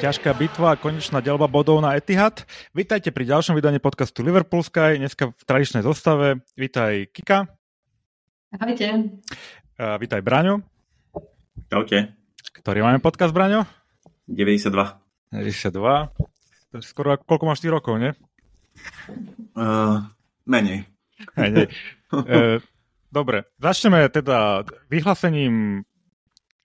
ťažká bitva a konečná delba bodov na Etihad. Vítajte pri ďalšom vydaní podcastu Liverpool Sky, dneska v tradičnej zostave. Vítaj Kika. Ahojte. Uh, vítaj Braňo. Čaute. Ktorý máme podcast, Braňo? 92. 92. Skoro koľko máš ty rokov, nie? Uh, menej. Menej. uh, dobre, začneme teda vyhlásením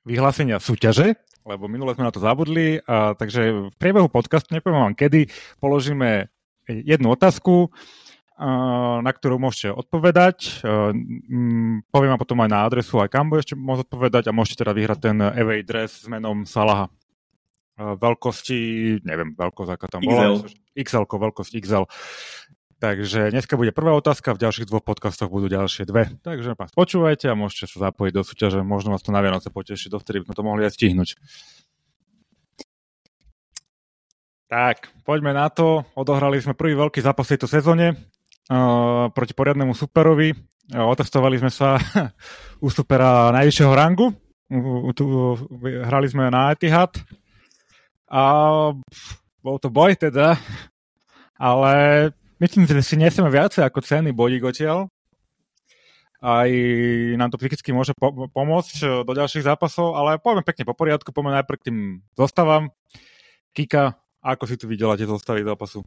vyhlásenia súťaže lebo minule sme na to zabudli, a, takže v priebehu podcastu, nepoviem vám kedy, položíme jednu otázku, na ktorú môžete odpovedať. Poviem vám potom aj na adresu, aj kam budete môcť odpovedať a môžete teda vyhrať ten away dress s menom Salaha. Veľkosti, neviem, veľkosť, aká tam bola. XL. XL, veľkosť XL. Takže dneska bude prvá otázka, v ďalších dvoch podcastoch budú ďalšie dve. Takže vás počúvajte a môžete sa zapojiť do súťaže, možno vás to na Vianoce poteší, dovtedy by sme to mohli aj stihnúť. Tak, poďme na to. Odohrali sme prvý veľký zápas tejto sezóne uh, proti poriadnemu superovi. Uh, otestovali sme sa u supera najvyššieho rangu. Uh, uh, hrali sme na Etihad. A bol to boj teda, ale Myslím, že si nesieme viacej ako cenný bodík odtiaľ. Aj nám to psychicky môže po- pomôcť e, do ďalších zápasov, ale poďme pekne po poriadku, poďme najprv k tým zostavám. Kika, ako si tu videla tie zostavy zápasu?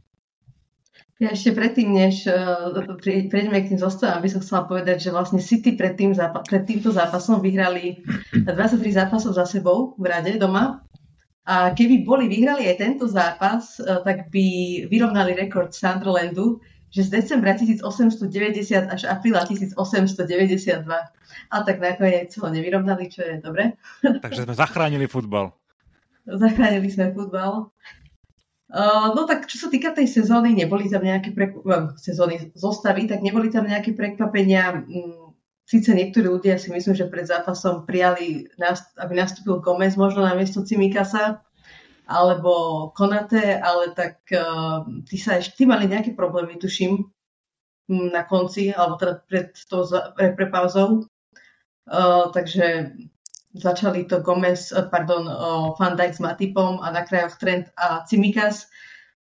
Ja ešte predtým, než uh, prejdeme k tým zostavám, by som chcela povedať, že vlastne City pred, tým zápa- pred týmto zápasom vyhrali 23 zápasov za sebou v rade doma a keby boli vyhrali aj tento zápas, eh, tak by vyrovnali rekord Sunderlandu, že z decembra 1890 až apríla 1892. A tak nakoniec ho nevyrovnali, čo je dobre. Takže sme zachránili futbal. Zachránili sme futbal. Uh, no tak čo sa týka tej sezóny, neboli tam nejaké prekvapenia, sezóny zostavy, tak neboli tam nejaké prekvapenia. Sice niektorí ľudia si myslím, že pred zápasom prijali, aby nastúpil Gomez možno na miesto Cimikasa alebo Konate, ale tak uh, ty sa ešte, ty mali nejaké problémy, tuším, na konci, alebo teda pred tou pre, pre pauzou. Uh, takže začali to Gomez, uh, pardon, uh, Van Dijk s Matipom a na krajoch Trent a Cimikas.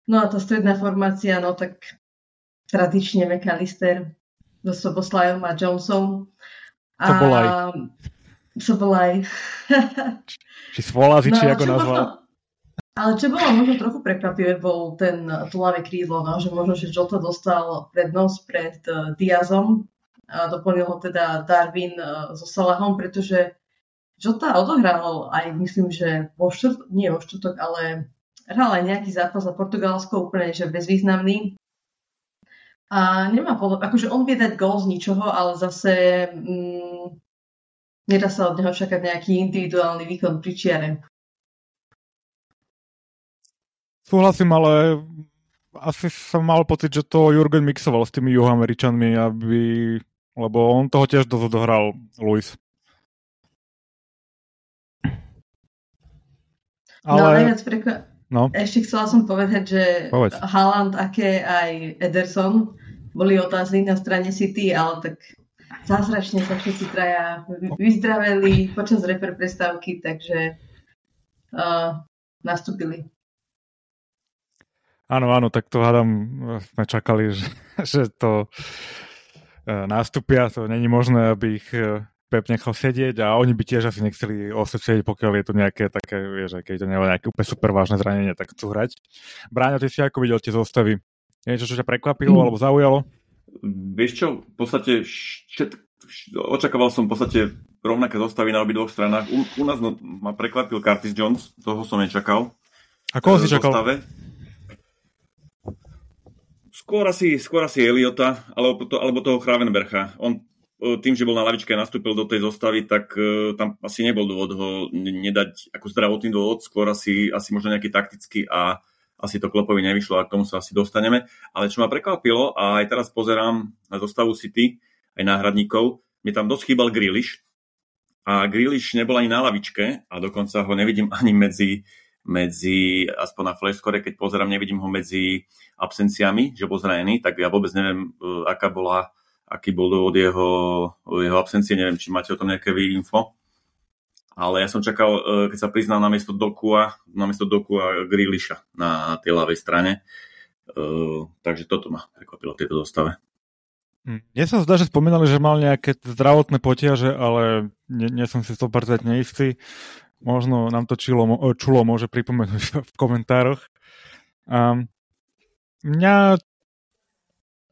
No a tá stredná formácia, no tak tradične McAllister so Soboslajom a Johnson. Sobolaj. Sobolaj. či Svolazi, no, ako nazval. Ale čo bolo možno trochu prekvapivé, bol ten tulavé krídlo, no, že možno, že Jota dostal prednosť pred uh, Diazom a doplnil ho teda Darwin uh, so Salahom, pretože Jota odohral aj, myslím, že vo štvrtok, nie vo štvrtok, ale hral aj nejaký zápas za Portugalsko, úplne že bezvýznamný. A nemá podob, akože on vie dať gol z ničoho, ale zase mm, nedá sa od neho čakať nejaký individuálny výkon pri čiare. Súhlasím, ale asi som mal pocit, že to Jurgen mixoval s tými juhoameričanmi, aby... lebo on toho tiež dosť odohral Luis. No, ale... No, najviac prekva... no. Ešte chcela som povedať, že Povedz. Haaland, aké aj Ederson boli otázny na strane City, ale tak zázračne sa všetci traja vyzdraveli počas reper prestávky, takže uh, nastúpili. Áno, áno, tak to hádam, sme čakali, že, že to uh, nastúpia, to není možné, aby ich uh, Pep nechal sedieť a oni by tiež asi nechceli sedieť, pokiaľ je to nejaké také, vieš, keď to nie nejaké úplne super vážne zranenie, tak chcú hrať. Bráňa, ty si ako videl tie zostavy? Niečo, čo ťa prekvapilo mm. alebo zaujalo? Vieš čo, v podstate všet, očakával som v podstate rovnaké zostavy na obidvoch stranách. U, u nás no, ma prekvapil Curtis Jones, toho som nečakal. A koho si čakal? Zostave. Skôr asi, skôr asi Eliota, alebo, to, alebo toho Chravenbercha. On tým, že bol na lavičke a nastúpil do tej zostavy, tak uh, tam asi nebol dôvod ho nedať ako zdravotný dôvod, skôr asi, asi možno nejaký taktický a asi to Klopovi nevyšlo a k tomu sa asi dostaneme. Ale čo ma prekvapilo, a aj teraz pozerám na zostavu City, aj náhradníkov, mne tam dosť chýbal Griliš a Griliš nebol ani na lavičke a dokonca ho nevidím ani medzi, medzi aspoň na flashcore, keď pozerám, nevidím ho medzi absenciami, že bol zranený, tak ja vôbec neviem, e, aká bola, aký bol dôvod jeho, jeho absencie, neviem, či máte o tom nejaké info. Ale ja som čakal, keď sa priznal na miesto Dokua, na miesto Dokua Griliša na tej ľavej strane. Takže toto ma prekvapilo v tejto zostave. Hm. Mne sa zdá, že spomínali, že mal nejaké zdravotné potiaže, ale nie, nie som si 100% neistý. Možno nám to čulo, čulo môže pripomenúť v komentároch. Um, mňa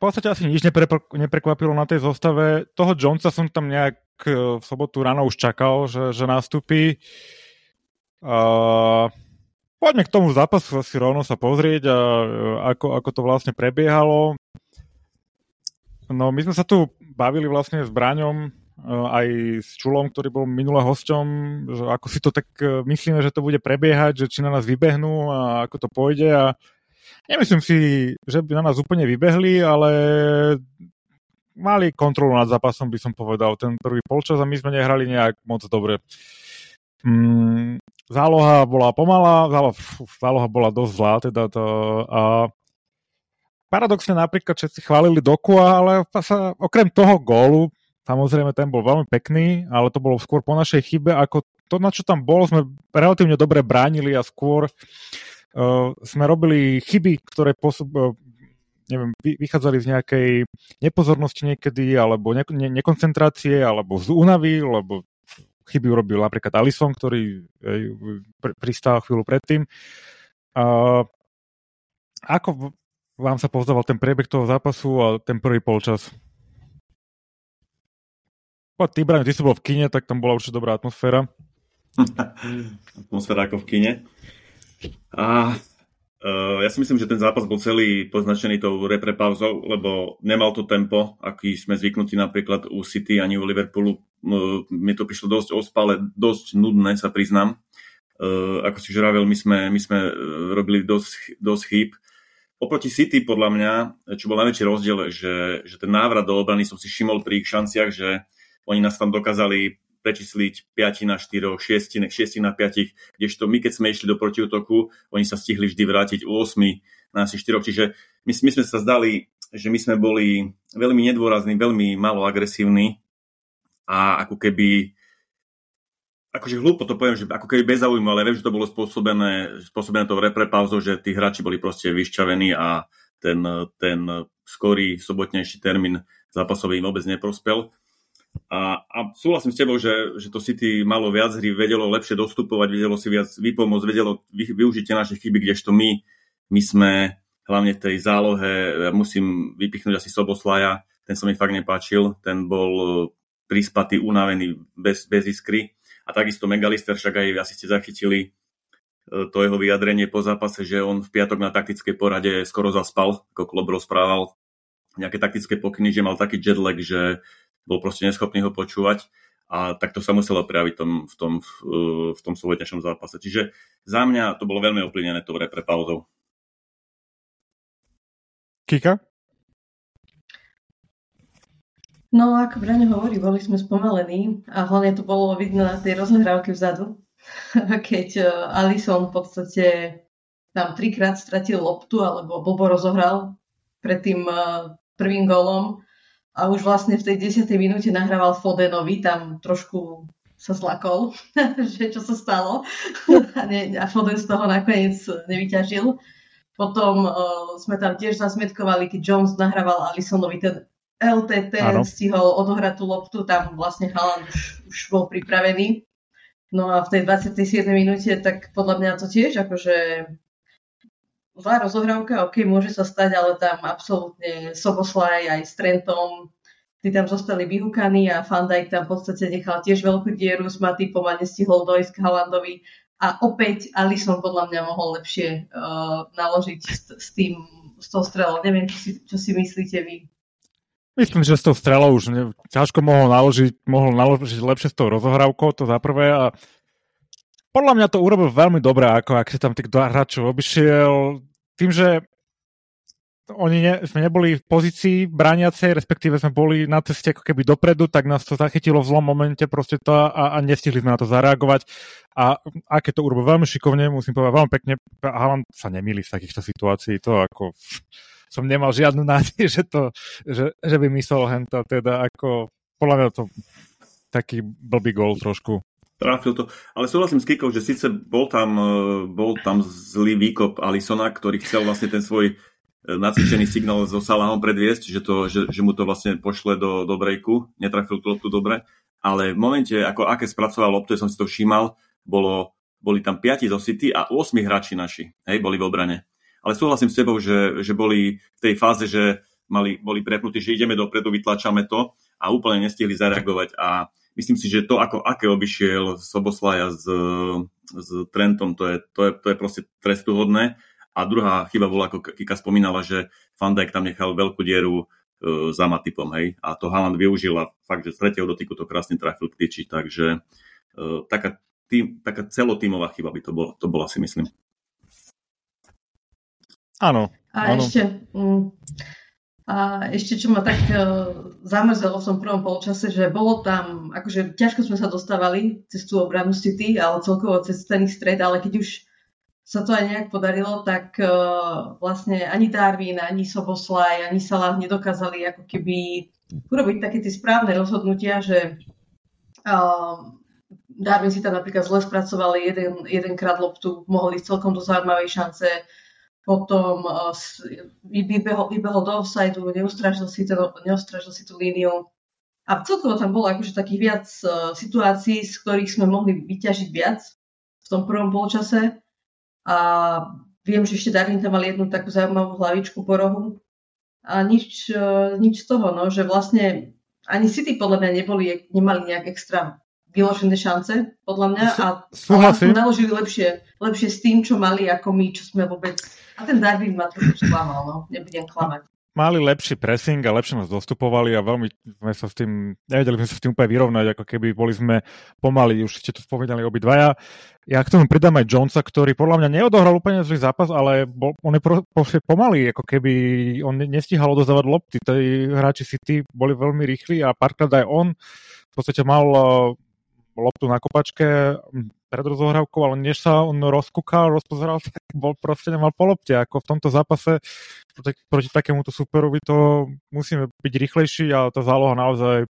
podstate asi nič nepre, neprekvapilo na tej zostave. Toho Jonesa som tam nejak e, v sobotu ráno už čakal, že, že nastúpi. Uh, poďme k tomu zápasu asi rovno sa pozrieť a e, ako, ako to vlastne prebiehalo. No my sme sa tu bavili vlastne s Braňom eh, aj s Čulom, ktorý bol minulé hosťom, že ako si to tak eh, myslíme, že to bude prebiehať, že či na nás vybehnú a ako to pôjde a nemyslím si, že by na nás úplne vybehli, ale mali kontrolu nad zápasom, by som povedal, ten prvý polčas a my sme nehrali nejak moc dobre. Mm, záloha bola pomalá, záloha, záloha bola dosť zlá, teda to, a paradoxne napríklad všetci chválili Doku, ale sa, okrem toho gólu, samozrejme ten bol veľmi pekný, ale to bolo skôr po našej chybe, ako to, na čo tam bolo, sme relatívne dobre bránili a skôr sme robili chyby, ktoré posú, uh, neviem, vychádzali z nejakej nepozornosti niekedy, alebo ne, ne, nekoncentrácie, alebo z únavy, lebo chyby urobil napríklad Alison, ktorý pr- pristál chvíľu predtým. Uh, ako vám sa pozdával ten priebeh toho zápasu a ten prvý polčas? Po ty, Brian, ty si bol v kine, tak tam bola určite dobrá atmosféra. atmosféra ako v kine. A uh, ja si myslím, že ten zápas bol celý poznačený tou reprepauzou, lebo nemal to tempo, aký sme zvyknutí napríklad u City ani u Liverpoolu. Mne to prišlo dosť ospale, dosť nudné, sa priznám. Uh, ako si žravel, my sme, my sme robili dosť, dosť chýb oproti City podľa mňa, čo bol najväčší rozdiel, že, že ten návrat do obrany som si všimol pri ich šanciach, že oni nás tam dokázali prečísliť 5 na 4, 6, 6 na 5, kdežto my, keď sme išli do protiútoku, oni sa stihli vždy vrátiť u 8 na asi 4, čiže my, my sme sa zdali, že my sme boli veľmi nedôrazní, veľmi malo agresívni a ako keby akože hlúpo to poviem, že ako keby bez záujmu, ale viem, že to bolo spôsobené, spôsobené tou reprepauzou, že tí hráči boli proste vyšťavení a ten, ten skorý sobotnejší termín zápasový im vôbec neprospel. A, a súhlasím s tebou, že, že to City malo viac hry, vedelo lepšie dostupovať, vedelo si viac vypomôcť, vedelo vy, využiť tie naše chyby, kdežto my, my sme hlavne v tej zálohe, ja musím vypichnúť asi Soboslaja, ten sa mi fakt nepáčil, ten bol prispatý, unavený, bez, bez iskry. A takisto Megalister, však aj asi ste zachytili e, to jeho vyjadrenie po zápase, že on v piatok na taktickej porade skoro zaspal, ako klub rozprával. Nejaké taktické pokyny, že mal taký jetlag, že bol proste neschopný ho počúvať a tak to sa muselo prejaviť tom, v tom, v, e, tom sobotnejšom zápase. Čiže za mňa to bolo veľmi ovplyvnené tou reprepauzou. Kika? No, ako Braňo hovorí, boli sme spomalení a hlavne to bolo vidno na tej rozohrávke vzadu, keď uh, Alison v podstate tam trikrát stratil loptu alebo blbo rozohral pred tým uh, prvým golom a už vlastne v tej desiatej minúte nahrával Fodenovi, tam trošku sa zlakol, že čo sa stalo a, ne, a Foden z toho nakoniec nevyťažil. Potom uh, sme tam tiež zasmetkovali, keď Jones nahrával Alisonovi ten LTT ano. stihol odohrať tú loptu, tam vlastne Haaland už, už bol pripravený. No a v tej 27. minúte, tak podľa mňa to tiež akože zlá rozohrávka, ok, môže sa stať, ale tam absolútne Soboslaj aj s Trentom, tí tam zostali vyhúkaní a Van Dijk tam v podstate nechal tiež veľkú dieru s Matipom a nestihol dojsť k Haalandovi. A opäť Alisson podľa mňa mohol lepšie uh, naložiť s, s tým, s tou strelou. Neviem, čo si, čo si myslíte vy. Myslím, že s tou strelou už ne, ťažko mohol naložiť, mohol naložiť lepšie s tou rozohrávkou, to za prvé. A podľa mňa to urobil veľmi dobre, ako ak si tam tých hráčov obišiel. Tým, že oni ne, sme neboli v pozícii brániacej, respektíve sme boli na ceste ako keby dopredu, tak nás to zachytilo v zlom momente proste to a, a nestihli sme na to zareagovať. A aké to urobil veľmi šikovne, musím povedať veľmi pekne, Haaland sa nemýli z takýchto situácií, to ako som nemal žiadnu nádej, že, to, že, že by myslel henta, teda ako, podľa mňa to taký blbý gol trošku. Trafil to. Ale súhlasím s Kikou, že síce bol tam, e, bol tam zlý výkop Alisona, ktorý chcel vlastne ten svoj e, nacvičený signál so Salahom predviesť, že, to, že, že mu to vlastne pošle do, do breaku, netrafil tú loptu dobre, ale v momente, ako aké spracoval loptu, som si to všímal, bolo, boli tam 5 zo City a 8 hráči naši, hej, boli v obrane. Ale súhlasím s tebou, že, že boli v tej fáze, že mali, boli prepnutí, že ideme dopredu, vytlačame to a úplne nestihli zareagovať a myslím si, že to, ako aké obišiel Soboslaja s, s Trentom, to je, to, je, to je proste trestuhodné. A druhá chyba bola, ako Kika spomínala, že Van Dijk tam nechal veľkú dieru e, za Matipom, hej. A to Haaland využil a fakt, že z tretieho dotyku to krásne trafil k tyči, takže e, taká, tým, taká celotímová chyba by to bola, to bola si myslím. Áno. A áno. ešte, mm, a ešte, čo ma tak uh, zamrzelo v tom prvom polčase, že bolo tam, akože ťažko sme sa dostávali cez tú obranu City, ale celkovo cez ten stred, ale keď už sa to aj nejak podarilo, tak uh, vlastne ani Darwin, ani Soboslaj, ani Salah nedokázali ako keby urobiť také tie správne rozhodnutia, že uh, Darwin si tam napríklad zle spracoval jeden, jedenkrát loptu, mohli ísť celkom do zaujímavej šance, potom vybehol, vybehol do offsideu, neustražil si, neustražil si tú líniu. A celkovo tam bolo akože takých viac uh, situácií, z ktorých sme mohli vyťažiť viac v tom prvom polčase. A viem, že ešte Darwin tam mal jednu takú zaujímavú hlavičku po rohu. A nič, uh, nič z toho, no, že vlastne ani City podľa mňa neboli, nemali nejak extra vyložené šance, podľa mňa. A, a naložili lepšie, lepšie s tým, čo mali, ako my, čo sme vôbec a ten Darwin ma trochu sklamal, no. Nebudem klamať. Mali lepší pressing a lepšie nás dostupovali a veľmi sme sa s tým, nevedeli sme sa s tým úplne vyrovnať, ako keby boli sme pomali, už ste to spomínali obidvaja. Ja k tomu pridám aj Jonesa, ktorý podľa mňa neodohral úplne zlý zápas, ale bol, on je pro, pomalý, ako keby on nestíhal odozdávať lopty. Tí hráči City boli veľmi rýchli a párkrát aj on v podstate mal loptu na kopačke pred rozohrávkou, ale než sa on rozkúkal, rozpozeral, tak bol proste nemal po lopte. Ako v tomto zápase proti, proti takémuto superovi to musíme byť rýchlejší a tá záloha naozaj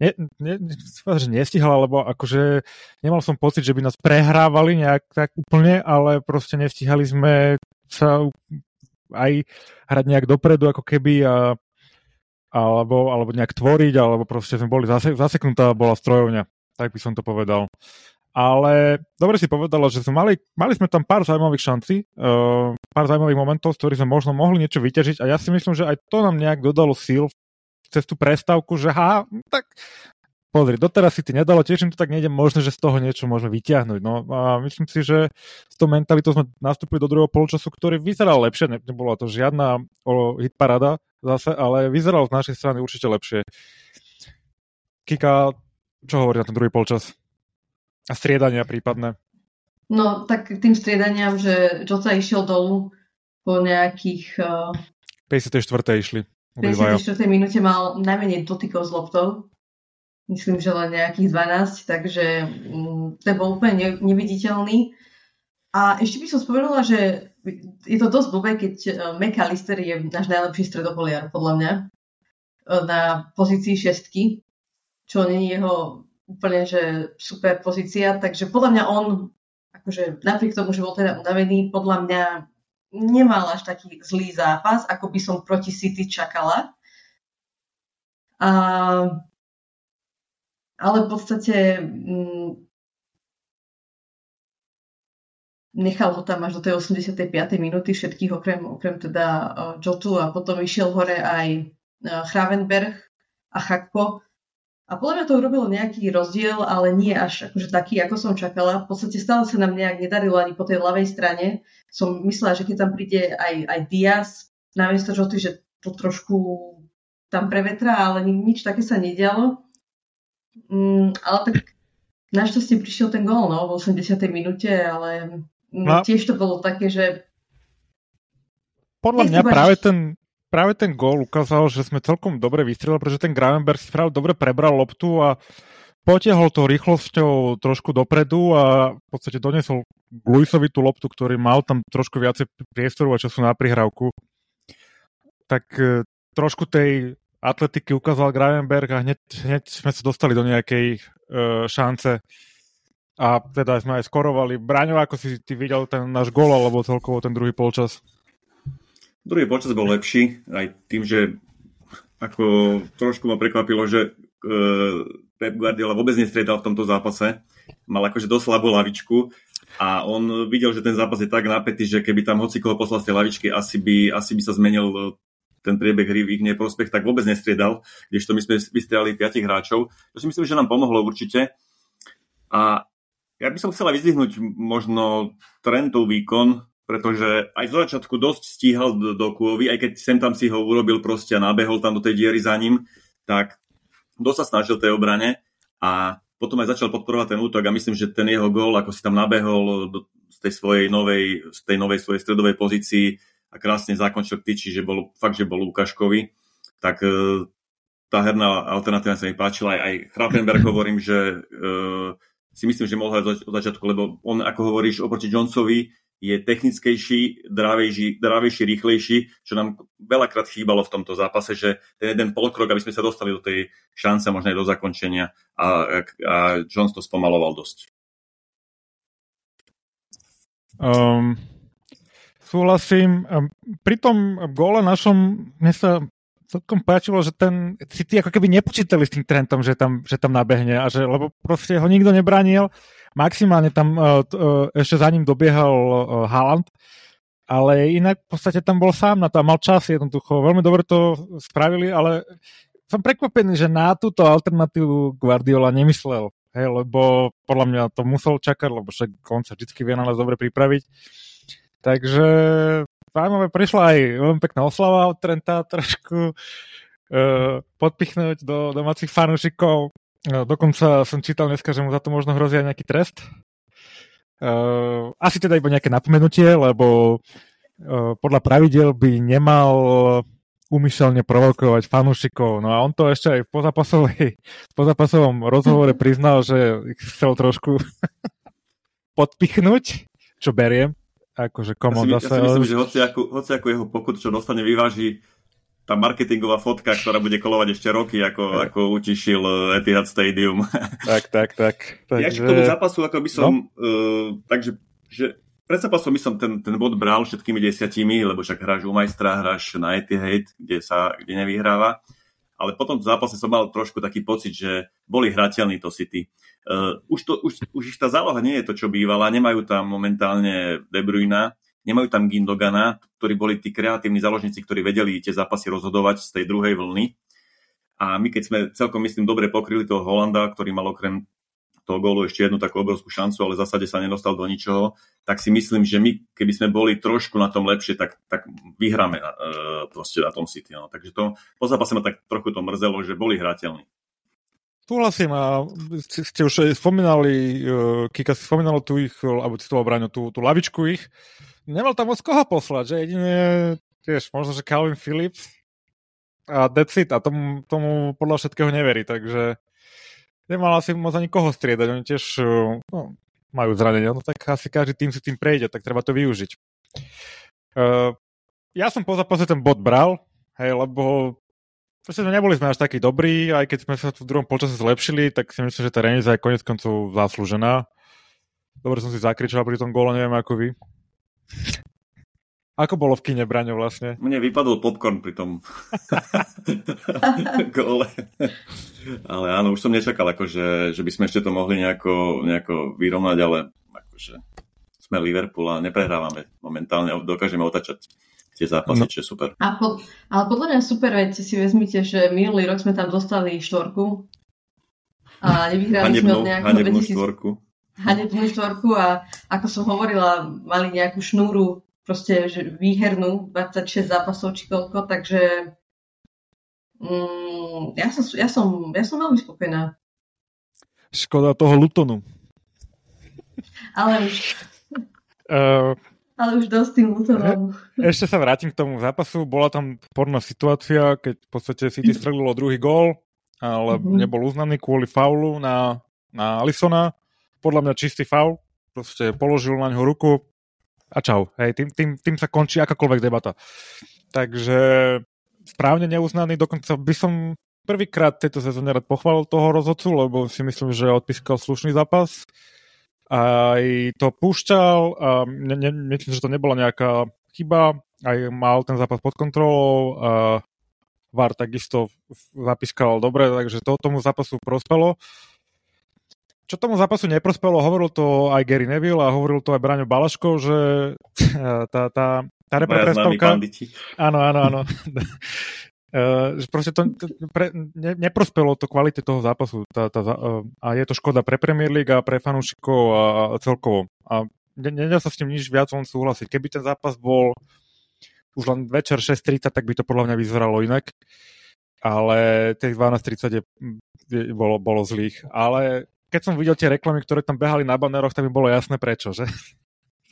ne, ne, že nestihala, lebo akože nemal som pocit, že by nás prehrávali nejak tak úplne, ale proste nestihali sme sa aj hrať nejak dopredu, ako keby a alebo, alebo nejak tvoriť, alebo proste sme boli zase, zaseknutá bola strojovňa tak by som to povedal. Ale dobre si povedala, že sme mali, mali sme tam pár zaujímavých šancí, uh, pár zaujímavých momentov, z ktorých sme možno mohli niečo vyťažiť a ja si myslím, že aj to nám nejak dodalo síl cez tú prestávku, že ha, tak pozri, doteraz si ty nedalo, tiež im to tak nejde, možno, že z toho niečo môžeme vyťahnuť. No a myslím si, že s tou mentalitou sme nastúpili do druhého polčasu, ktorý vyzeral lepšie, ne, nebola to žiadna hitparada zase, ale vyzeral z našej strany určite lepšie. Kika, čo hovorí na ten druhý polčas? A striedania prípadné? No, tak tým striedaniam, že Jota išiel dolu po nejakých... Uh, 54. išli. 54. minúte mal najmenej dotykov s loptou. Myslím, že len nejakých 12, takže um, to bol úplne ne, neviditeľný. A ešte by som spomenula, že je to dosť blbé, keď uh, McAllister je náš najlepší stredopoliar, podľa mňa, uh, na pozícii šestky čo není jeho úplne že super pozícia, takže podľa mňa on, akože napriek tomu, že bol teda unavený, podľa mňa nemal až taký zlý zápas, ako by som proti City čakala. A, ale v podstate m, mm, nechal ho tam až do tej 85. minúty všetkých, okrem, okrem teda uh, Jotu a potom išiel hore aj uh, Hravenberg a Chakpo, a podľa mňa to urobilo nejaký rozdiel, ale nie až akože taký, ako som čakala. V podstate stále sa nám nejak nedarilo ani po tej ľavej strane. Som myslela, že keď tam príde aj, aj Diaz, namiesto Joty, že to trošku tam prevetra, ale nič také sa nedialo. Mm, ale tak našťastie prišiel ten gól no, v 80. minúte, ale no. tiež to bolo také, že podľa mňa práve ten, práve ten gól ukázal, že sme celkom dobre vystrelili, pretože ten Gravenberg si práve dobre prebral loptu a potiahol to rýchlosťou trošku dopredu a v podstate donesol Luisovi tú loptu, ktorý mal tam trošku viacej priestoru a času na prihrávku. Tak e, trošku tej atletiky ukázal Gravenberg a hneď, hneď sme sa dostali do nejakej uh, šance. a teda sme aj skorovali. Braňo, ako si ty videl ten náš gól, alebo celkovo ten druhý polčas? Druhý počas bol lepší, aj tým, že ako trošku ma prekvapilo, že uh, Pep Guardiola vôbec nestriedal v tomto zápase. Mal akože dosť slabú lavičku a on videl, že ten zápas je tak napätý, že keby tam hoci koho poslal z tej lavičky, asi by, asi by sa zmenil e, ten priebeh hry v ich neprospech, tak vôbec nestriedal, kdežto my sme vystriali piatich hráčov. To si myslím, že nám pomohlo určite. A ja by som chcela vyzdvihnúť možno Trentov výkon, pretože aj zo začiatku dosť stíhal do, do kôvy, aj keď sem tam si ho urobil proste a nabehol tam do tej diery za ním, tak dosť sa snažil tej obrane a potom aj začal podporovať ten útok a myslím, že ten jeho gól, ako si tam nabehol do, z tej svojej novej, z tej novej svojej stredovej pozícii a krásne zakončil tyči, že bol fakt, že bol Lukáškovi, tak e, tá herná alternatíva sa mi páčila. Aj, aj Krafenberg hovorím, že e, si myslím, že mohol od začiatku, lebo on, ako hovoríš, oproti Jonesovi je technickejší, dravejší, dravejší, rýchlejší, čo nám veľakrát chýbalo v tomto zápase, že ten jeden polkrok, aby sme sa dostali do tej šance, možno aj do zakončenia a, a Jones to spomaloval dosť. Um, súhlasím. Pri tom gole našom mne sa celkom páčilo, že ten City ako keby nepočítali s tým Trentom, že tam, že tam nabehne a že, lebo proste ho nikto nebranil maximálne tam uh, uh, ešte za ním dobiehal uh, Haaland, ale inak v podstate tam bol sám na to a mal čas jednoducho. Veľmi dobre to spravili, ale som prekvapený, že na túto alternatívu Guardiola nemyslel. Hej, lebo podľa mňa to musel čakať, lebo však on sa vždy vie na nás dobre pripraviť. Takže zaujímavé, prišla aj veľmi pekná oslava od Trenta trošku uh, podpichnúť do domácich fanúšikov. No, dokonca som čítal dneska, že mu za to možno hrozí aj nejaký trest. Uh, asi teda iba nejaké napomenutie, lebo uh, podľa pravidel by nemal umyselne provokovať fanúšikov. No a on to ešte aj v pozapasovom rozhovore priznal, že ich chcel trošku podpichnúť, čo beriem. Akože komod ja si, ja si myslím, že hoci ako, hoci ako jeho pokut, čo dostane, vyváži tá marketingová fotka, ktorá bude kolovať ešte roky, ako, ako utišil eh, Etihad Stadium. Tak, tak, tak. Takže... Ja k tomu zápasu, ako by som, no? uh, takže, že pred zápasom by som ten, ten bod bral všetkými desiatimi, lebo však hráš u majstra, hráš na Etihad, kde, sa, kde nevyhráva. Ale potom v zápase som mal trošku taký pocit, že boli hrateľní to City. Uh, už, to, už, už ich tá záloha nie je to, čo bývala. Nemajú tam momentálne De Bruyne, Nemajú tam Gindogana, ktorí boli tí kreatívni záložníci, ktorí vedeli tie zápasy rozhodovať z tej druhej vlny. A my keď sme celkom, myslím, dobre pokryli toho Holanda, ktorý mal okrem toho gólu ešte jednu takú obrovskú šancu, ale v zásade sa nedostal do ničoho, tak si myslím, že my, keby sme boli trošku na tom lepšie, tak, tak vyhráme uh, proste na tom City. No. Takže to, po zápase ma tak trochu to mrzelo, že boli hrateľní. Súhlasím a ste už spomínali, uh, Kika si spomínalo tu ich, alebo si to obraňo, tú, tú lavičku ich nemal tam moc koho poslať, že jedine, tiež, možno, že Calvin Phillips a that's a tomu, tomu podľa všetkého neverí, takže nemal asi moc ani koho striedať, oni tiež no, majú zranenie, no tak asi každý tým si tým prejde, tak treba to využiť. Uh, ja som po zápase ten bod bral, hej, lebo Proste sme neboli sme až takí dobrí, aj keď sme sa v druhom polčase zlepšili, tak si myslím, že tá remíza je konec koncov zaslúžená. Dobre som si zakričal pri tom góle, neviem ako vy. Ako bolo v kine Braňo vlastne? Mne vypadol popcorn pri tom gole. ale áno, už som nečakal, akože, že by sme ešte to mohli nejako, nejako vyrovnať, ale akože sme Liverpool a neprehrávame momentálne, dokážeme otačať tie zápasy, no. čo je super. A pod, ale podľa mňa super, veď si vezmite, že minulý rok sme tam dostali štvorku a nevyhrali sme od nejakého 2000... štvorku hanebnú štvorku a ako som hovorila, mali nejakú šnúru proste že výhernú, 26 zápasov či koľko, takže mm, ja, som, ja, som, ja som veľmi spokojná. Škoda toho Lutonu. Ale už... Uh, ale už dosť tým Lutonom. E, ešte sa vrátim k tomu zápasu. Bola tam porná situácia, keď v podstate City strelilo druhý gól, ale mm-hmm. nebol uznaný kvôli faulu na, na Alisona podľa mňa čistý faul, proste položil na ňo ruku a čau. Hej, tým, tým, tým sa končí akákoľvek debata. Takže správne neuznaný, dokonca by som prvýkrát tejto sezóne rád pochválil toho rozhodcu, lebo si myslím, že odpískal slušný zápas. Aj to púšťal ne, ne, myslím, že to nebola nejaká chyba, aj mal ten zápas pod kontrolou VAR takisto zapískal dobre, takže to tomu zápasu prospelo. Čo tomu zápasu neprospelo, hovoril to aj Gary Neville a hovoril to aj Braňo Balaško, že tá, tá, tá reprezentovka... Áno, áno, áno. Uh, proste to pre, ne, neprospelo to kvalite toho zápasu tá, tá, uh, a je to škoda pre Premier League a pre fanúšikov a, a celkovo. A nedá sa s tým nič viac len súhlasiť. Keby ten zápas bol už len večer 6.30, tak by to podľa mňa vyzeralo inak. Ale tých 12.30 je, je, bolo, bolo zlých. Ale keď som videl tie reklamy, ktoré tam behali na baneroch, tak mi bolo jasné prečo, že?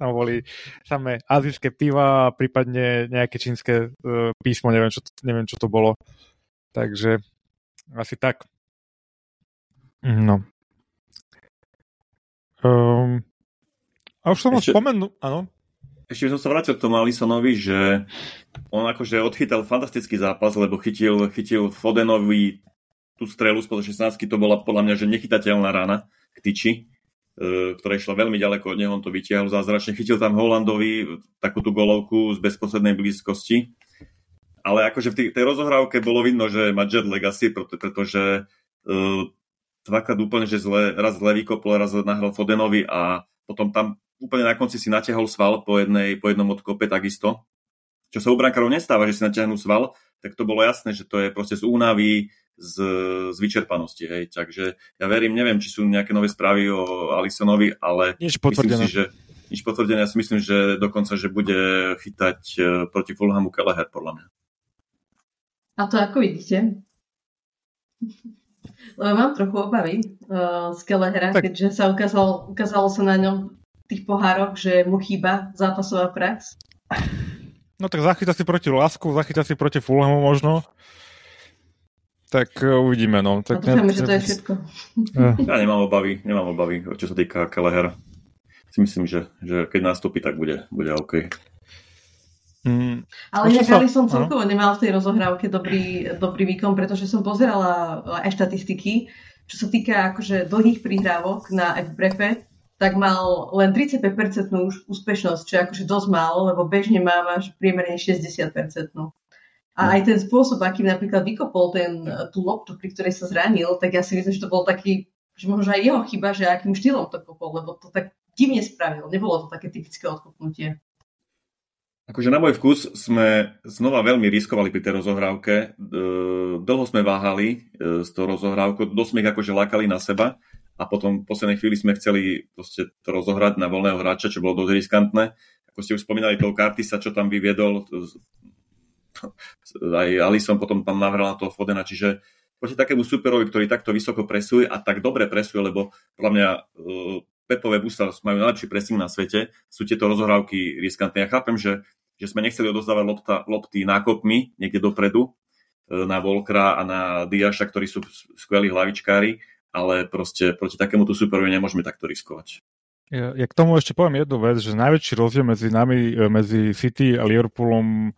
Tam boli samé azijské piva a prípadne nejaké čínske uh, písmo, neviem čo, neviem, čo to bolo. Takže asi tak. No. Um, a už som ho spomenul, áno. Ešte by som sa vrátil k tomu Alisonovi, že on akože odchytal fantastický zápas, lebo chytil, chytil Fodenovi tú strelu spod 16 to bola podľa mňa že nechytateľná rána k tyči ktorá išla veľmi ďaleko od neho, on to vytiahol zázračne, chytil tam Holandovi takú tú golovku z bezposlednej blízkosti. Ale akože v tej, tej rozohrávke bolo vidno, že má jet legacy, pretože uh, dvakrát úplne, že zle, raz zle vykopol, raz nahral Fodenovi a potom tam úplne na konci si natiahol sval po, jednej, po jednom odkope takisto. Čo sa u brankárov nestáva, že si natiahnú sval, tak to bolo jasné, že to je proste z únavy, z, z vyčerpanosti. Hej. Takže ja verím, neviem, či sú nejaké nové správy o Alisonovi, ale nič myslím si, že nič potvrdené. Ja si myslím, že dokonca, že bude chytať e, proti Fulhamu Kelleher, podľa mňa. A to ako vidíte? Lebo mám trochu obavy uh, z Kellehera, tak... keďže sa ukázalo, ukázalo sa na ňom v tých pohároch, že mu chýba zápasová prax. No tak zachyta si proti Lasku, zachyta si proti Fulhamu možno. Tak e, uvidíme, no. Tak no, dúfame, že to je všetko. Ja nemám obavy, nemám obavy, čo sa týka Kelleher. Si myslím, že, že keď nastúpi, tak bude, bude OK. Mm. Ale inak sa... som celkovo nemal v tej rozohrávke dobrý, dobrý výkon, pretože som pozerala aj štatistiky, čo sa týka akože dlhých prihrávok na FBREFE, tak mal len 35% úspešnosť, čo je akože dosť málo, lebo bežne mávaš priemerne 60%. A aj ten spôsob, akým napríklad vykopol ten, tú loptu, pri ktorej sa zranil, tak ja si myslím, že to bol taký, že možno aj jeho chyba, že akým štýlom to kopol, lebo to tak divne spravil. Nebolo to také typické odkopnutie. Akože na môj vkus sme znova veľmi riskovali pri tej rozohrávke. E, dlho sme váhali e, s tou rozohrávkou, dosť sme ich akože lákali na seba a potom v poslednej chvíli sme chceli to rozohrať na voľného hráča, čo bolo dosť riskantné. Ako ste už spomínali toho Kartisa, čo tam vyviedol, aj Alison potom tam navral na toho Fodena, čiže proti takému superovi, ktorý takto vysoko presuje a tak dobre presuje, lebo podľa mňa uh, Pepové Bústa majú najlepší pressing na svete, sú tieto rozohrávky riskantné. Ja chápem, že, že sme nechceli odozdávať lopta, lopty nákopmi niekde dopredu uh, na Volkra a na Diaša, ktorí sú skvelí hlavičkári, ale proste proti takémuto superovi nemôžeme takto riskovať. Ja, ja k tomu ešte poviem jednu vec, že najväčší rozdiel medzi nami, e, medzi City a Liverpoolom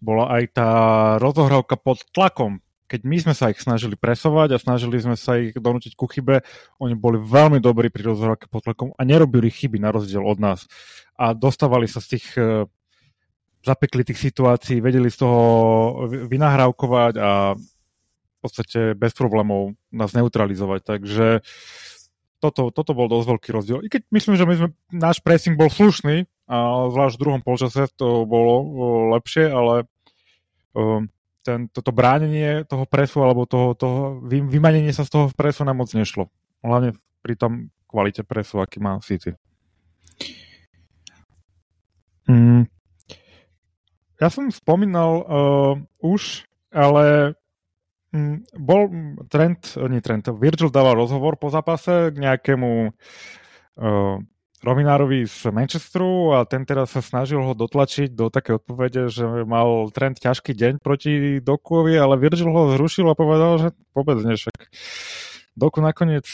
bola aj tá rozohrávka pod tlakom. Keď my sme sa ich snažili presovať a snažili sme sa ich donútiť ku chybe, oni boli veľmi dobrí pri rozohrávke pod tlakom a nerobili chyby na rozdiel od nás. A dostávali sa z tých e, zapeklitých situácií, vedeli z toho vynahrávkovať a v podstate bez problémov nás neutralizovať. Takže toto, toto bol dosť veľký rozdiel. I keď myslím, že my sme, náš pressing bol slušný, a zvlášť v druhom polčase to bolo lepšie, ale ten, toto bránenie toho presu alebo toho, toho vymanenie sa z toho presu nám moc nešlo. Hlavne pri tom kvalite presu, aký má City. Mm. Ja som spomínal uh, už, ale mm, bol trend, nie trend, Virgil dával rozhovor po zápase k nejakému uh, Rominárovi z Manchesteru a ten teraz sa snažil ho dotlačiť do také odpovede, že mal trend ťažký deň proti Dokuovi, ale Virgil ho zrušil a povedal, že vôbec nie však. Doku nakoniec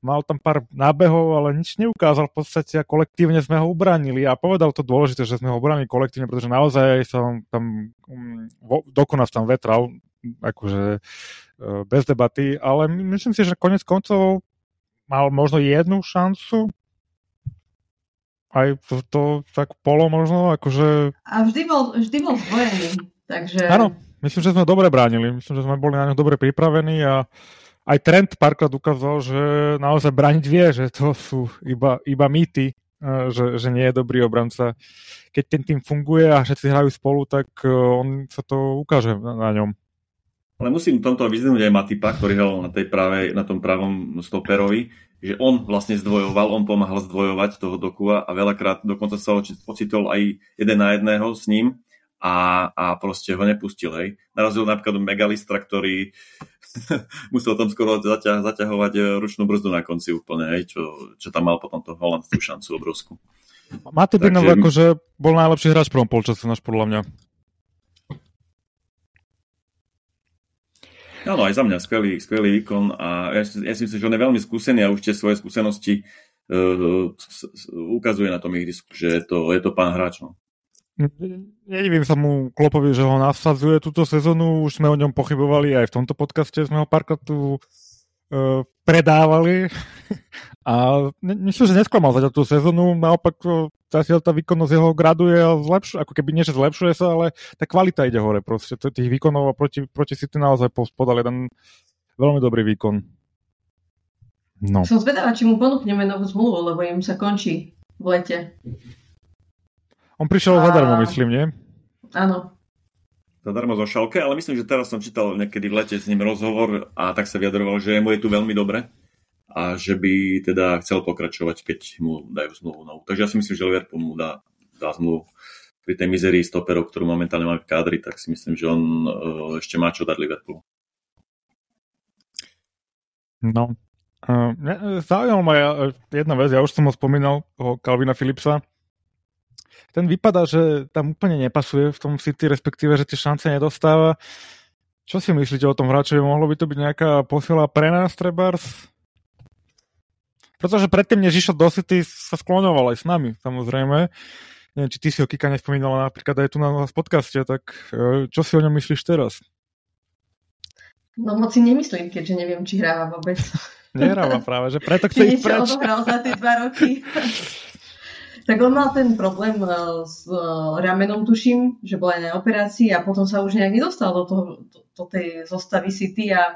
mal tam pár nábehov, ale nič neukázal v podstate a kolektívne sme ho ubranili a povedal to dôležité, že sme ho ubranili kolektívne, pretože naozaj sa tam um, Doku nás tam vetral, akože uh, bez debaty, ale myslím si, že konec koncov mal možno jednu šancu aj to, to tak polo možno, akože... A vždy bol, vždy bol zdvojený, takže... Áno, myslím, že sme dobre bránili, myslím, že sme boli na ňo dobre pripravení a aj trend párkrát ukázal, že naozaj braniť vie, že to sú iba, iba mýty, že, že nie je dobrý obranca. Keď ten tým funguje a všetci hrajú spolu, tak e, on sa to ukáže na, na ňom. Ale musím tomto vyzdvihnúť aj Matipa, ktorý hral na, tej práve, na tom pravom stoperovi, že on vlastne zdvojoval, on pomáhal zdvojovať toho Dokua a veľakrát dokonca sa ocitol aj jeden na jedného s ním a, a proste ho nepustil. Hej. Narazil napríklad Megalistra, ktorý musel tam skoro zaťa, zaťahovať e, ručnú brzdu na konci úplne, hej, čo, čo tam mal potom to holandskú šancu obrovskú. Máte Takže... akože bol najlepší hráč v prvom polčase, náš podľa mňa. Áno, aj za mňa skvelý, skvelý výkon a ja, ja si myslím, že on je veľmi skúsený a už tie svoje skúsenosti uh, ukazuje na tom ihrisku, že je to, je to pán hráč. No. Nedivím sa mu Klopovi, že ho nasadzuje túto sezónu, už sme o ňom pochybovali aj v tomto podcaste, sme ho párkrát tu predávali a myslím, že nesklamal za tú sezónu, naopak zatiaľ tá výkonnosť jeho graduje a zlepšuje, ako keby nie, že zlepšuje sa, ale tá kvalita ide hore proste. Tých výkonov a proti, proti City naozaj podal jeden veľmi dobrý výkon. No. Som zvedavá, či mu ponúkneme novú zmluvu, lebo im sa končí v lete. On prišiel a... zadarmo, myslím, nie? Áno. Zadarmo zo Šalke, ale myslím, že teraz som čítal niekedy v lete s ním rozhovor a tak sa vyjadroval, že mu je tu veľmi dobre a že by teda chcel pokračovať, keď mu dajú zmluvu novú. Takže ja si myslím, že Liverpool mu dá, dá zmluvu pri tej mizerii stoperov, ktorú momentálne máme v kádri, tak si myslím, že on uh, ešte má čo dať Liverpoolu. No, uh, zaujímavá ma jedna vec, ja už som ho spomínal, toho Calvina Philipsa. Ten vypadá, že tam úplne nepasuje v tom City, respektíve, že tie šance nedostáva. Čo si myslíte o tom hráčovi? Mohlo by to byť nejaká posila pre nás, Trebars? Pretože predtým, než išiel do City, sa skloňoval aj s nami, samozrejme. Neviem, či ty si ho Kika nespomínala napríklad aj tu na nás podcaste, tak e, čo si o ňom myslíš teraz? No moc si nemyslím, keďže neviem, či hráva vôbec. Nehráva práve, že preto chce ísť preč. odohral za tie dva roky. tak on mal ten problém e, s e, ramenom, tuším, že bola aj na operácii a potom sa už nejak nedostal do, toho, do, do tej zostavy City a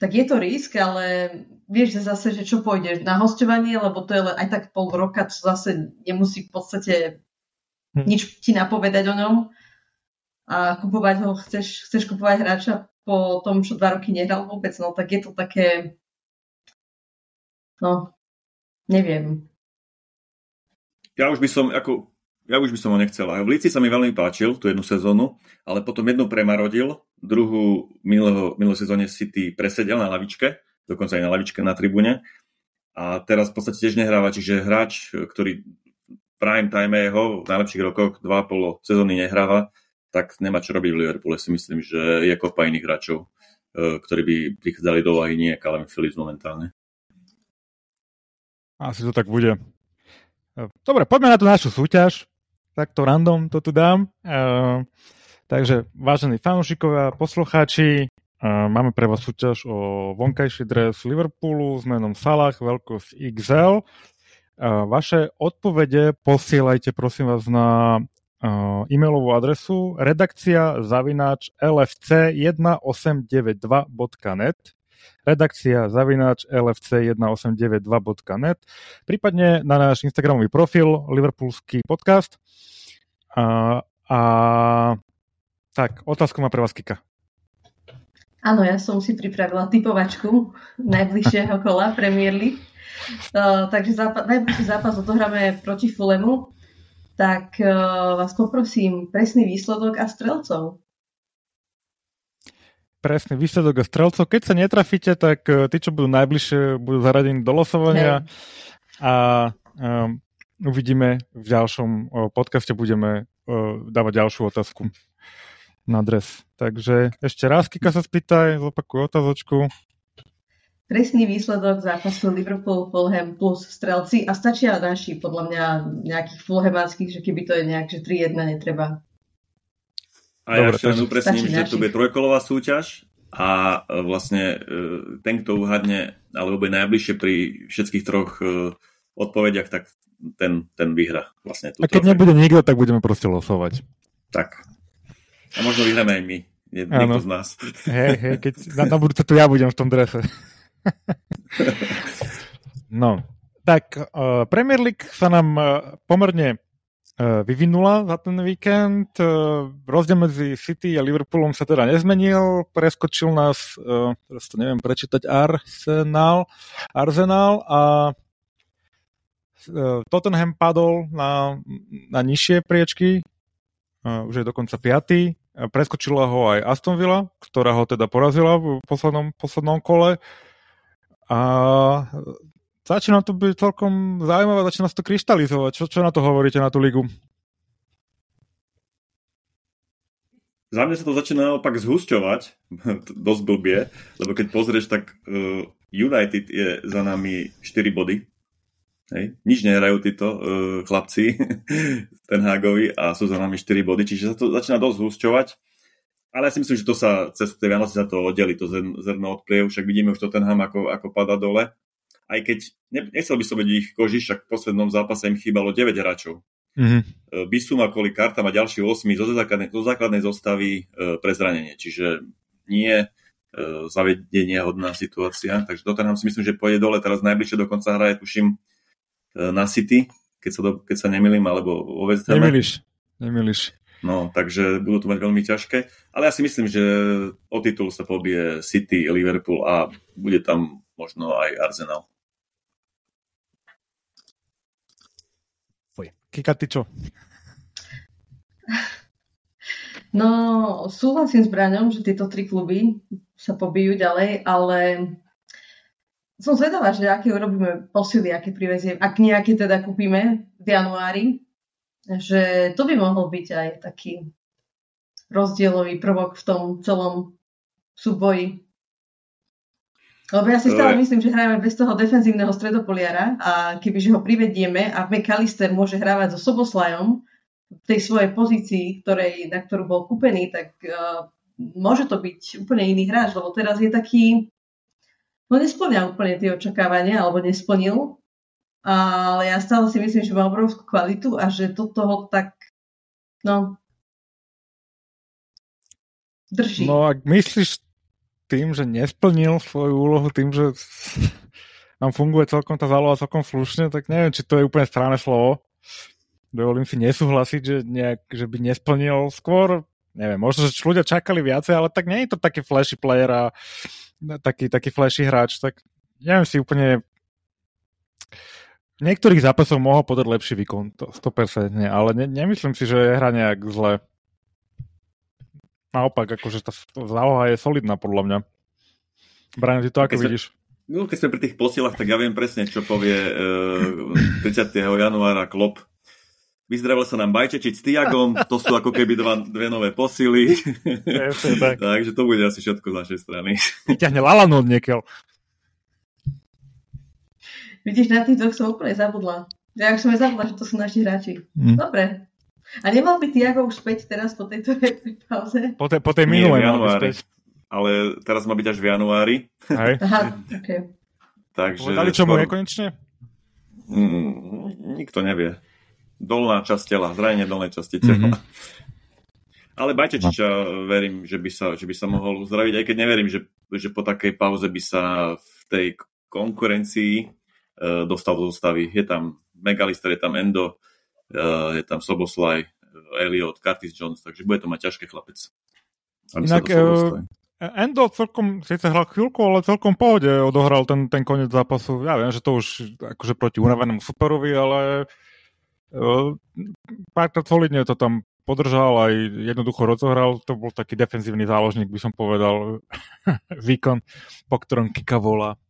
tak je to risk, ale vieš zase, že čo pôjdeš na hostovanie, lebo to je aj tak pol roka, čo zase nemusí v podstate hm. nič ti napovedať o ňom. A kupovať ho, chceš, chceš kupovať hráča po tom, čo dva roky nehral vôbec, no tak je to také, no, neviem. Ja už by som, ako ja už by som ho nechcel. V Líci sa mi veľmi páčil tú jednu sezónu, ale potom jednu premarodil, druhú minulého, minulého sezóne City presedel na lavičke, dokonca aj na lavičke na tribúne. A teraz v podstate tiež nehráva, čiže hráč, ktorý prime time jeho v najlepších rokoch, dva polo sezóny nehráva, tak nemá čo robiť v Liverpoole. Si myslím, že je kopa iných hráčov, e, ktorí by prichádzali do úvahy, nie Callum Phillips momentálne. Asi to tak bude. Dobre, poďme na tú našu súťaž takto random to tu dám. Uh, takže, vážení fanúšikovia, poslucháči, uh, máme pre vás súťaž o vonkajší dres Liverpoolu s menom Salah, veľkosť XL. Uh, vaše odpovede posielajte prosím vás na e-mailovú adresu redakcia zavináč lfc1892.net redakcia zavináč lfc1892.net prípadne na náš Instagramový profil Liverpoolský podcast a, a tak, otázku má pre vás Kika. Áno, ja som si pripravila typovačku najbližšieho kola Premier League. Uh, takže zápas, najbližší zápas odohráme proti Fulemu. Tak uh, vás poprosím presný výsledok a strelcov. Presný výsledok a strelcov. Keď sa netrafíte, tak uh, tí, čo budú najbližšie, budú zaradení do losovania. Hey. A um, uvidíme v ďalšom podcaste, budeme dávať ďalšiu otázku na dres. Takže ešte raz, Kika sa spýtaj, zopakuj otázočku. Presný výsledok zápasu Liverpool, Fulham plus strelci a stačia naši, podľa mňa nejakých fulhamáckých, že keby to je nejak, že 3-1 netreba. A ja ešte len upresním, že tu bude trojkolová súťaž a e, vlastne e, ten, kto uhadne, alebo bude najbližšie pri všetkých troch e, odpovediach, tak ten, ten vyhra. Vlastne a keď nebude nikto, tak budeme proste losovať. Tak. A možno vyhráme aj my. Nie, niekto z nás. Hej, hej, keď na, na budúce tu ja budem v tom drese. no, tak uh, Premier League sa nám uh, pomerne vyvinula za ten víkend. Uh, rozdiel medzi City a Liverpoolom sa teda nezmenil. Preskočil nás, uh, teraz to neviem prečítať, Arsenal, Arsenal a Tottenham padol na, na nižšie priečky. Už je dokonca piatý. Preskočila ho aj Aston Villa, ktorá ho teda porazila v poslednom, poslednom kole. A začína to byť celkom zaujímavé, začína sa to kryštalizovať. Čo, čo na to hovoríte, na tú ligu? Za mňa sa to začína naopak zhusťovať, dosť blbie, lebo keď pozrieš, tak uh, United je za nami 4 body. Hej. Nič nehrajú títo uh, chlapci Ten Hagovi a sú za nami 4 body, čiže sa to začína dosť zhusťovať. Ale ja si myslím, že to sa cez tie Vianoce sa to oddeli, to zrno od však vidíme už Tottenham, ako, ako pada dole. Aj keď, ne, nechcel by som vedieť ich koži, však v poslednom zápase im chýbalo 9 hráčov. Mm-hmm. Bisuma kvôli kartám a ďalší 8 zo základnej, zo základnej zostavy e, pre zranenie. Čiže nie e, zavedenie hodná situácia. Takže Tottenham si myslím, že pôjde dole. Teraz najbližšie dokonca hraje, tuším, E, na City, keď sa, do, keď sa nemilím, alebo o West. Nemilíš, nemilíš. No, takže budú to mať veľmi ťažké. Ale ja si myslím, že o titul sa pobije City, Liverpool a bude tam možno aj Arsenal. Kika, ty čo? No, súhlasím s Braňom, že tieto tri kluby sa pobijú ďalej, ale som zvedavá, že aké urobíme posily, aké privezie, ak nejaké teda kúpime v januári, že to by mohol byť aj taký rozdielový prvok v tom celom súboji. Lebo ja si stále myslím, že hrajeme bez toho defenzívneho stredopoliara a kebyže ho privedieme a McAllister môže hrávať so Soboslajom v tej svojej pozícii, ktorej, na ktorú bol kúpený, tak uh, môže to byť úplne iný hráč, lebo teraz je taký no nesplňal úplne tie očakávania, alebo nesplnil. Ale ja stále si myslím, že má obrovskú kvalitu a že do toho tak, no, drží. No ak myslíš tým, že nesplnil svoju úlohu, tým, že nám funguje celkom tá záloha celkom slušne, tak neviem, či to je úplne správne slovo. Dovolím si nesúhlasiť, že, nejak, že by nesplnil skôr, neviem, možno, že ľudia čakali viacej, ale tak nie je to taký flashy player a taký, taký flashy hráč, tak neviem si úplne v niektorých zápasoch mohol podať lepší výkon, to 100%, ale ne, nemyslím si, že hra nejak zle. Naopak, akože tá záloha je solidná podľa mňa. Brian, ty to ako keď vidíš? no, keď sme pri tých posilách, tak ja viem presne, čo povie e, 30. januára Klop Vyzdravil sa nám Bajčečiť s Tiagom, to sú ako keby dva, dve nové posily. tak. Takže to bude asi všetko z našej strany. Vyťahne Lalanu od niekiaľ. Vidíš, na tých dvoch som úplne zabudla. Ja už som aj zabudla, že to sú naši hráči. Mm. Dobre. A nemal by Tiago už späť teraz po tejto pauze? Po, te, po tej minulej mal späť. Ale teraz má byť až v januári. Hej. Aha, okay. Takže... Povedali, čo mu je konečne? Mm, nikto nevie dolná časť tela, zranenie dolnej časti tela. Mm-hmm. Ale Bajtečiča no. verím, že by, sa, že by sa mohol uzdraviť, aj keď neverím, že, že po takej pauze by sa v tej konkurencii uh, dostal do zostavy. Je tam Megalister, je tam Endo, je tam Soboslaj, Elliot, Curtis Jones, takže bude to mať ťažké chlapec. Inak uh, Endo celkom, síce hral chvíľku, ale celkom pohode odohral ten, ten koniec zápasu. Ja viem, že to už akože proti unavenému superovi, ale párkrát solidne to tam podržal, aj jednoducho rozohral. To bol taký defenzívny záložník, by som povedal, výkon, po ktorom Kika volá.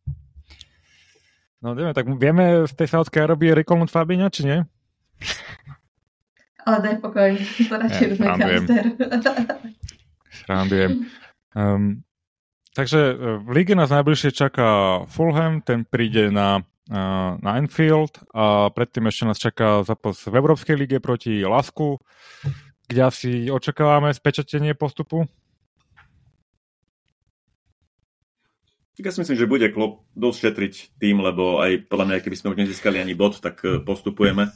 No neviem, tak vieme z tej Saudskej Arábie rekolnúť Fabíňa, či nie? Ale daj pokoj, to radšej ja, Srandujem. Um, takže e, v lige nás najbližšie čaká Fulham, ten príde na na Enfield a predtým ešte nás čaká zápas v Európskej lige proti Lasku, kde asi očakávame spečatenie postupu. Ja si myslím, že bude Klopp dosť šetriť tým, lebo aj podľa mňa, keby sme už nezískali ani bod, tak e, postupujeme.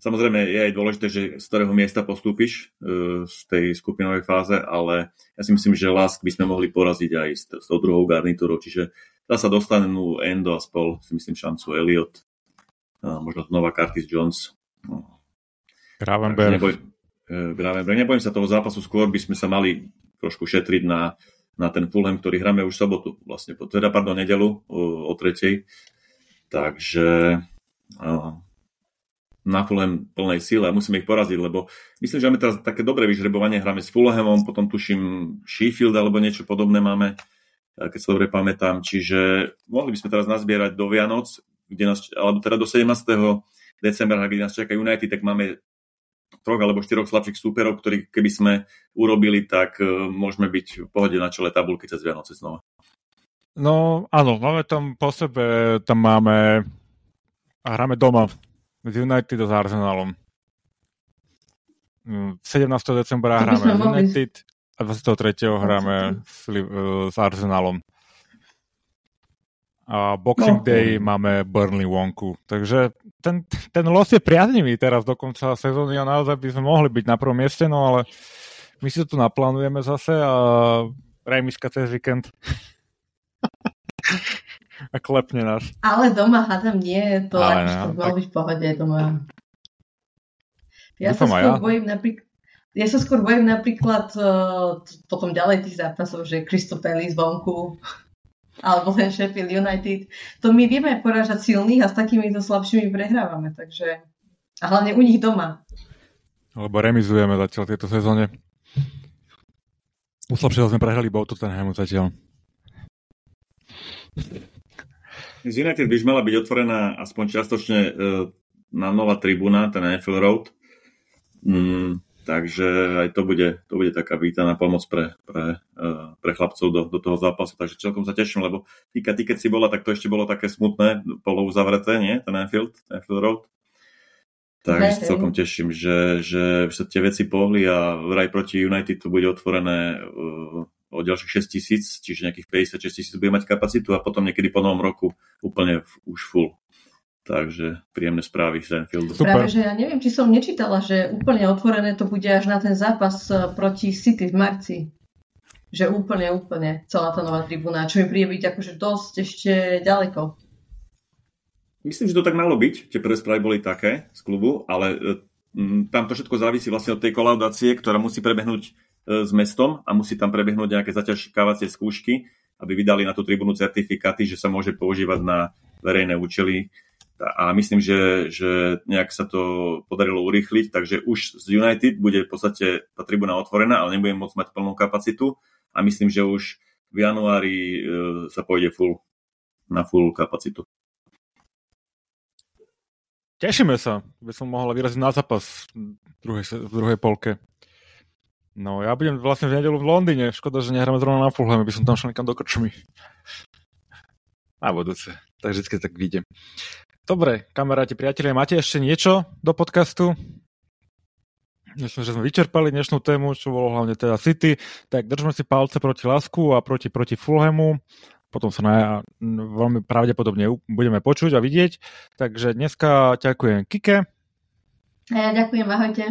Samozrejme je aj dôležité, že z ktorého miesta postúpiš e, z tej skupinovej fáze, ale ja si myslím, že Lask by sme mohli poraziť aj s, s tou druhou garnitúrou, čiže dá sa dostanú Endo a spol, si myslím šancu Elliot, a možno znova Curtis Jones. No. Gravenberg. Neboj, e, Gravenberg. Nebojím sa toho zápasu, skôr by sme sa mali trošku šetriť na, na ten Fulham, ktorý hráme už sobotu, vlastne, teda pardon, nedelu o, o tretej. Takže na Fulham plnej síle a musíme ich poraziť, lebo myslím, že máme teraz také dobré vyžrebovanie, hráme s Fulhamom, potom tuším Sheffield alebo niečo podobné máme, keď sa dobre pamätám, čiže mohli by sme teraz nazbierať do Vianoc, kde nás, alebo teda do 17. decembra, kde nás čaká United, tak máme troch alebo štyroch slabších súperov, ktorí keby sme urobili, tak uh, môžeme byť v pohode na čele tabulky cez Vianoce znova. No áno, máme tam po sebe, tam máme a hráme doma s United s Arsenalom. 17. Mm, decembra hráme s United a 23. hráme s, s Arsenalom a Boxing no. Day máme Burnley vonku. Takže ten, ten los je priaznivý teraz do konca sezóny a naozaj by sme mohli byť na prvom mieste, no ale my si to tu naplánujeme zase a rejmiska cez víkend. a klepne nás. Ale doma hádam nie, to ale ne, to tak... byť v pohode doma. Ja sa skôr ja. bojím napríklad ja sa skôr bojím napríklad uh, potom ďalej tých zápasov, že Crystal Palace vonku alebo ten Sheffield United. To my vieme porážať silných a s takýmito slabšími prehrávame, takže a hlavne u nich doma. Lebo remizujeme zatiaľ tieto sezóne. U slabšieho sme prehrali bol tu ten Hemu zatiaľ. Z United by mala byť otvorená aspoň čiastočne e, na nová tribúna, ten Anfield Road. Mm, Takže aj to bude, to bude taká vítaná pomoc pre, pre, uh, pre chlapcov do, do toho zápasu. Takže celkom sa teším, lebo ty keď si bola, tak to ešte bolo také smutné, polo uzavreté, nie? Ten Anfield, Anfield Road. Takže sa celkom teším, že, že sa tie veci pohli a vraj proti United to bude otvorené uh, o ďalších 6 tisíc, čiže nejakých 56 tisíc bude mať kapacitu a potom niekedy po novom roku úplne už full. Takže príjemné správy z Anfieldu. Super. Práve, že ja neviem, či som nečítala, že úplne otvorené to bude až na ten zápas e, proti City v marci. Že úplne, úplne celá tá nová tribúna, čo mi príde byť akože dosť ešte ďaleko. Myslím, že to tak malo byť. Tie prvé správy boli také z klubu, ale m, tam to všetko závisí vlastne od tej kolaudácie, ktorá musí prebehnúť e, s mestom a musí tam prebehnúť nejaké zaťažkávacie skúšky, aby vydali na tú tribúnu certifikáty, že sa môže používať na verejné účely a myslím, že, že nejak sa to podarilo urýchliť, takže už z United bude v podstate tá tribuna otvorená, ale nebudem môcť mať plnú kapacitu a myslím, že už v januári e, sa pôjde full, na full kapacitu. Tešíme sa, by som mohol vyraziť na zápas v druhej, v druhej polke. No, ja budem vlastne v nedelu v Londýne. Škoda, že nehráme zrovna na Fulham, by som tam šiel niekam do krčmy. Na budúce. Tak vždy tak vidím. Dobre, kamaráti, priatelia, máte ešte niečo do podcastu? Myslím, že sme vyčerpali dnešnú tému, čo bolo hlavne teda City, tak držme si palce proti Lasku a proti, proti Fulhamu. Potom sa na, veľmi pravdepodobne budeme počuť a vidieť. Takže dneska ďakujem Kike. Ja ďakujem, ahojte.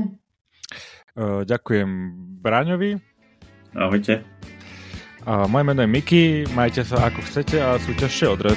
Uh, ďakujem Braňovi. Ahojte. A moje meno je Miki, majte sa ako chcete a súťažte odrez.